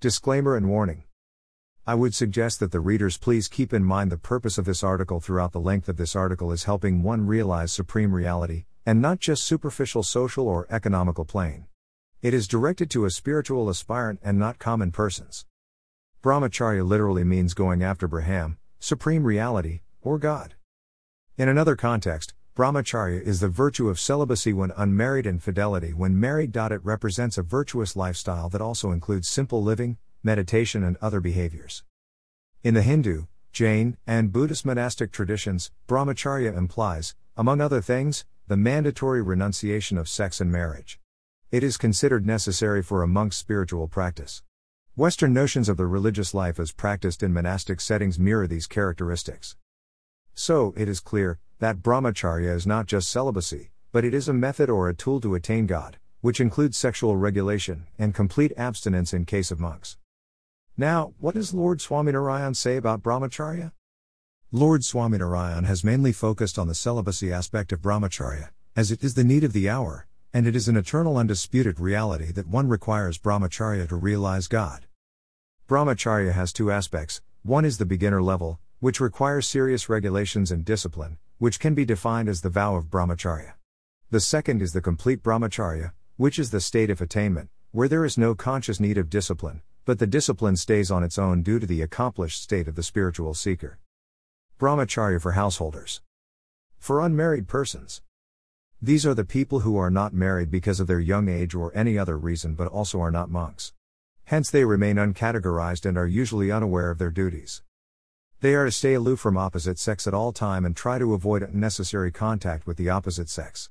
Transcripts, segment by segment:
Disclaimer and warning. I would suggest that the readers please keep in mind the purpose of this article throughout the length of this article is helping one realize supreme reality, and not just superficial social or economical plane. It is directed to a spiritual aspirant and not common persons. Brahmacharya literally means going after Brahman, supreme reality, or God. In another context, brahmacharya is the virtue of celibacy when unmarried and fidelity when married. It represents a virtuous lifestyle that also includes simple living, meditation, and other behaviors. In the Hindu, Jain, and Buddhist monastic traditions, brahmacharya implies, among other things, the mandatory renunciation of sex and marriage. It is considered necessary for a monk's spiritual practice. Western notions of the religious life as practiced in monastic settings mirror these characteristics. So, it is clear that brahmacharya is not just celibacy, but it is a method or a tool to attain God, which includes sexual regulation and complete abstinence in case of monks. Now, what does Lord Swaminarayan say about brahmacharya? Lord Swaminarayan has mainly focused on the celibacy aspect of brahmacharya, as it is the need of the hour, and it is an eternal undisputed reality that one requires brahmacharya to realize God. Brahmacharya has two aspects one is the beginner level, which requires serious regulations and discipline, which can be defined as the vow of brahmacharya. The second is the complete brahmacharya, which is the state of attainment, where there is no conscious need of discipline, but the discipline stays on its own due to the accomplished state of the spiritual seeker. Brahmacharya for householders. For unmarried persons. These are the people who are not married because of their young age or any other reason but also are not monks. Hence they remain uncategorized and are usually unaware of their duties. They are to stay aloof from opposite sex at all time and try to avoid unnecessary contact with the opposite sex.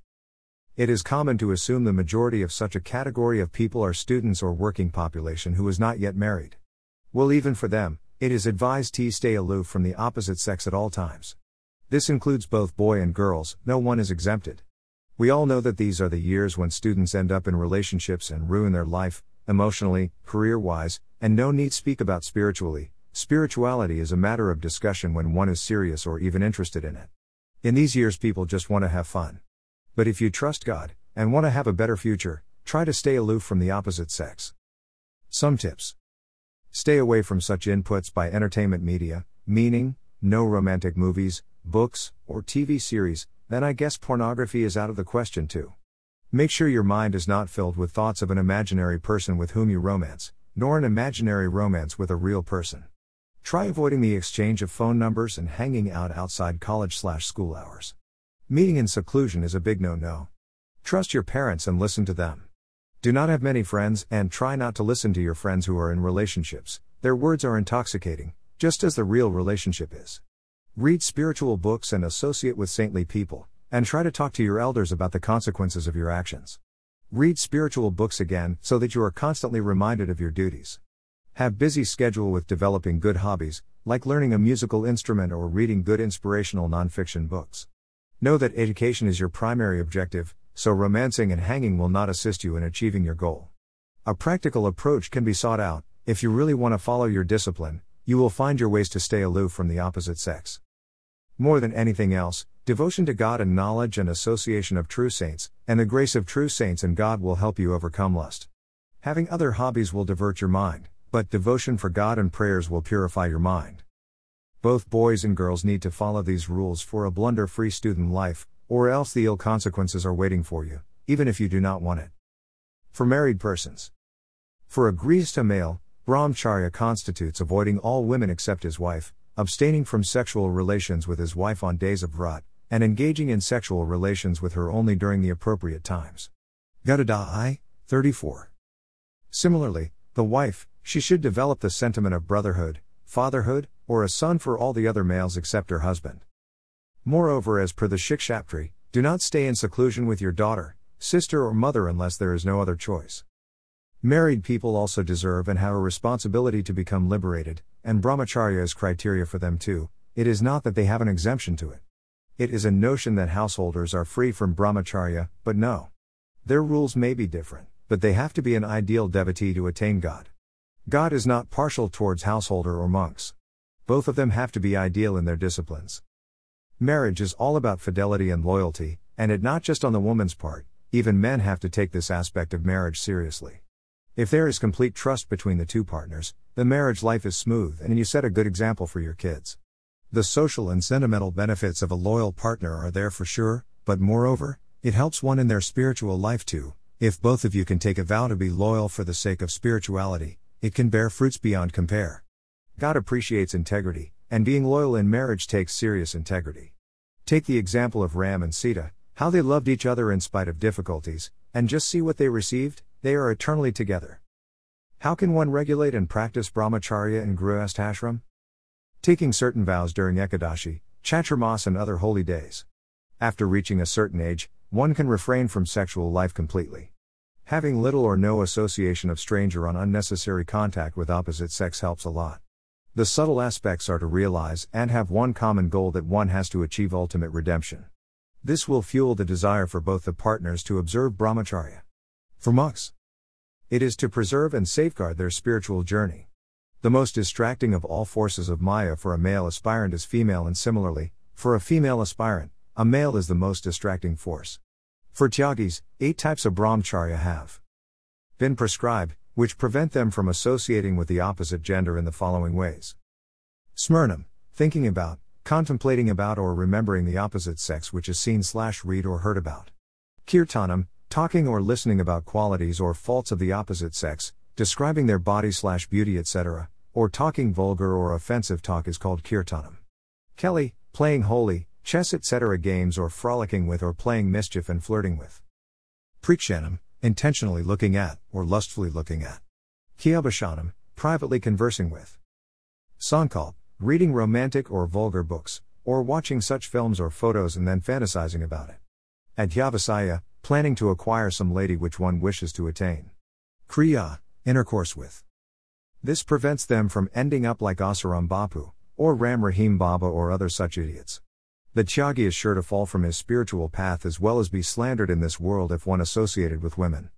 It is common to assume the majority of such a category of people are students or working population who is not yet married. Well, even for them, it is advised to stay aloof from the opposite sex at all times. This includes both boy and girls, no one is exempted. We all know that these are the years when students end up in relationships and ruin their life, emotionally, career wise, and no need speak about spiritually. Spirituality is a matter of discussion when one is serious or even interested in it. In these years, people just want to have fun. But if you trust God, and want to have a better future, try to stay aloof from the opposite sex. Some tips Stay away from such inputs by entertainment media, meaning, no romantic movies, books, or TV series, then I guess pornography is out of the question too. Make sure your mind is not filled with thoughts of an imaginary person with whom you romance, nor an imaginary romance with a real person. Try avoiding the exchange of phone numbers and hanging out outside college slash school hours. Meeting in seclusion is a big no no. Trust your parents and listen to them. Do not have many friends, and try not to listen to your friends who are in relationships. Their words are intoxicating, just as the real relationship is. Read spiritual books and associate with saintly people, and try to talk to your elders about the consequences of your actions. Read spiritual books again so that you are constantly reminded of your duties. Have busy schedule with developing good hobbies, like learning a musical instrument or reading good inspirational nonfiction books. Know that education is your primary objective, so romancing and hanging will not assist you in achieving your goal. A practical approach can be sought out. If you really want to follow your discipline, you will find your ways to stay aloof from the opposite sex. More than anything else, devotion to God and knowledge and association of true saints, and the grace of true saints and God will help you overcome lust. Having other hobbies will divert your mind, but devotion for God and prayers will purify your mind. Both boys and girls need to follow these rules for a blunder free student life, or else the ill consequences are waiting for you, even if you do not want it. For married persons. For a Grihastha male, Brahmacharya constitutes avoiding all women except his wife, abstaining from sexual relations with his wife on days of vrat, and engaging in sexual relations with her only during the appropriate times. Gadhada I, 34. Similarly, the wife, she should develop the sentiment of brotherhood, fatherhood, or a son for all the other males except her husband. Moreover, as per the Shikshapatri, do not stay in seclusion with your daughter, sister, or mother unless there is no other choice. Married people also deserve and have a responsibility to become liberated, and brahmacharya is criteria for them too. It is not that they have an exemption to it. It is a notion that householders are free from brahmacharya, but no. Their rules may be different, but they have to be an ideal devotee to attain God. God is not partial towards householder or monks. Both of them have to be ideal in their disciplines. Marriage is all about fidelity and loyalty, and it not just on the woman's part, even men have to take this aspect of marriage seriously. If there is complete trust between the two partners, the marriage life is smooth and you set a good example for your kids. The social and sentimental benefits of a loyal partner are there for sure, but moreover, it helps one in their spiritual life too. If both of you can take a vow to be loyal for the sake of spirituality, it can bear fruits beyond compare. God appreciates integrity, and being loyal in marriage takes serious integrity. Take the example of Ram and Sita, how they loved each other in spite of difficulties, and just see what they received, they are eternally together. How can one regulate and practice brahmacharya in Grihasthashram? Taking certain vows during Ekadashi, Chaturmas, and other holy days. After reaching a certain age, one can refrain from sexual life completely. Having little or no association of stranger on unnecessary contact with opposite sex helps a lot. The subtle aspects are to realize and have one common goal that one has to achieve ultimate redemption. This will fuel the desire for both the partners to observe brahmacharya. For monks, it is to preserve and safeguard their spiritual journey. The most distracting of all forces of Maya for a male aspirant is female, and similarly, for a female aspirant, a male is the most distracting force. For Tyagis, eight types of brahmacharya have been prescribed, which prevent them from associating with the opposite gender in the following ways Smaranam, thinking about, contemplating about, or remembering the opposite sex which is seen slash read or heard about. Kirtanam, talking or listening about qualities or faults of the opposite sex, describing their body slash beauty, etc., or talking vulgar or offensive talk is called kirtanam. Keli, playing Holi, chess etc. games or frolicking with or playing mischief and flirting with. Prekshanam, intentionally looking at, or lustfully looking at. Guhyabhashanam, privately conversing with. Sankalp, reading romantic or vulgar books, or watching such films or photos and then fantasizing about it. Adhyavasaya, planning to acquire some lady which one wishes to attain. Kriya, intercourse with. This prevents them from ending up like Asaram Bapu, or Ram Rahim Baba or other such idiots. The Tyagi is sure to fall from his spiritual path as well as be slandered in this world if one associated with women.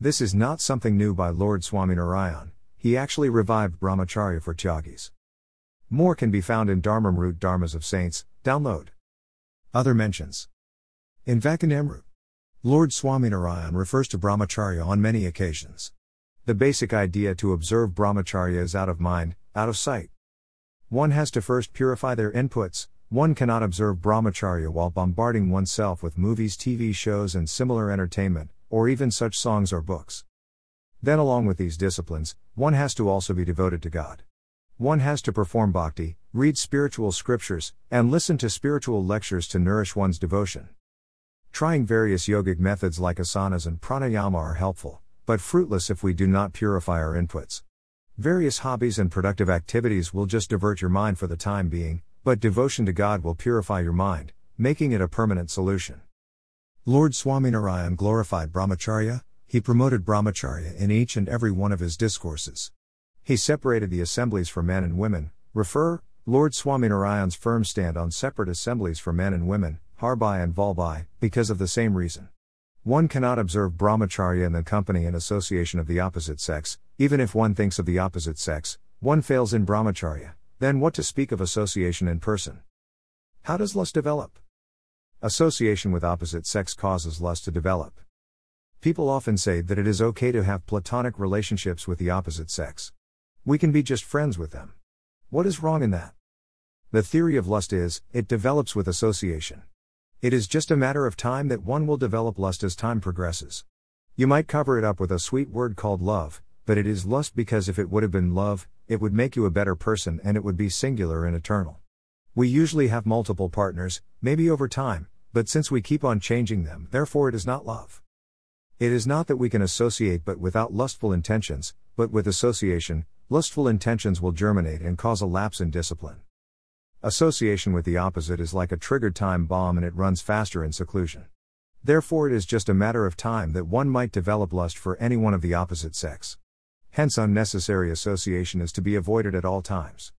This is not something new by Lord Swaminarayan, he actually revived Brahmacharya for Tyagis. More can be found in Dharmamrut Dharmas of Saints, download. Other mentions. In Vachanamrut, Lord Swaminarayan refers to Brahmacharya on many occasions. The basic idea to observe Brahmacharya is out of mind, out of sight. One has to first purify their inputs, one cannot observe brahmacharya while bombarding oneself with movies, TV shows, and similar entertainment, or even such songs or books. Then, along with these disciplines, one has to also be devoted to God. One has to perform bhakti, read spiritual scriptures, and listen to spiritual lectures to nourish one's devotion. Trying various yogic methods like asanas and pranayama are helpful, but fruitless if we do not purify our inputs. Various hobbies and productive activities will just divert your mind for the time being, but devotion to God will purify your mind, making it a permanent solution. Lord Swaminarayan glorified Brahmacharya, he promoted Brahmacharya in each and every one of his discourses. He separated the assemblies for men and women, refer, Lord Swaminarayan's firm stand on separate assemblies for men and women, Harbai and Valbai, because of the same reason. One cannot observe brahmacharya in the company and association of the opposite sex, even if one thinks of the opposite sex, one fails in brahmacharya. Then what to speak of association in person? How does lust develop? Association with opposite sex causes lust to develop. People often say that it is okay to have platonic relationships with the opposite sex. We can be just friends with them. What is wrong in that? The theory of lust is, it develops with association. It is just a matter of time that one will develop lust as time progresses. You might cover it up with a sweet word called love, but it is lust because if it would have been love, it would make you a better person and it would be singular and eternal. We usually have multiple partners, maybe over time, but since we keep on changing them, therefore it is not love. It is not that we can associate but without lustful intentions, but with association, lustful intentions will germinate and cause a lapse in discipline. Association with the opposite is like a triggered time bomb and it runs faster in seclusion. Therefore, it is just a matter of time that one might develop lust for any one of the opposite sex. Hence, unnecessary association is to be avoided at all times.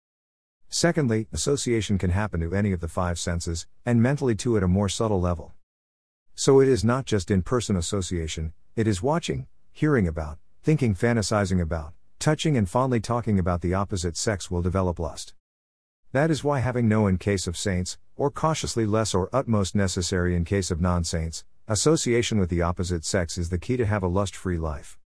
Secondly, association can happen to any of the five senses, and mentally too at a more subtle level. So it is not just in person association, it is watching, hearing about, thinking, fantasizing about, touching, and fondly talking about the opposite sex will develop lust. That is why having no in case of saints, or cautiously less or utmost necessary in case of non saints, association with the opposite sex is the key to have a lust free life.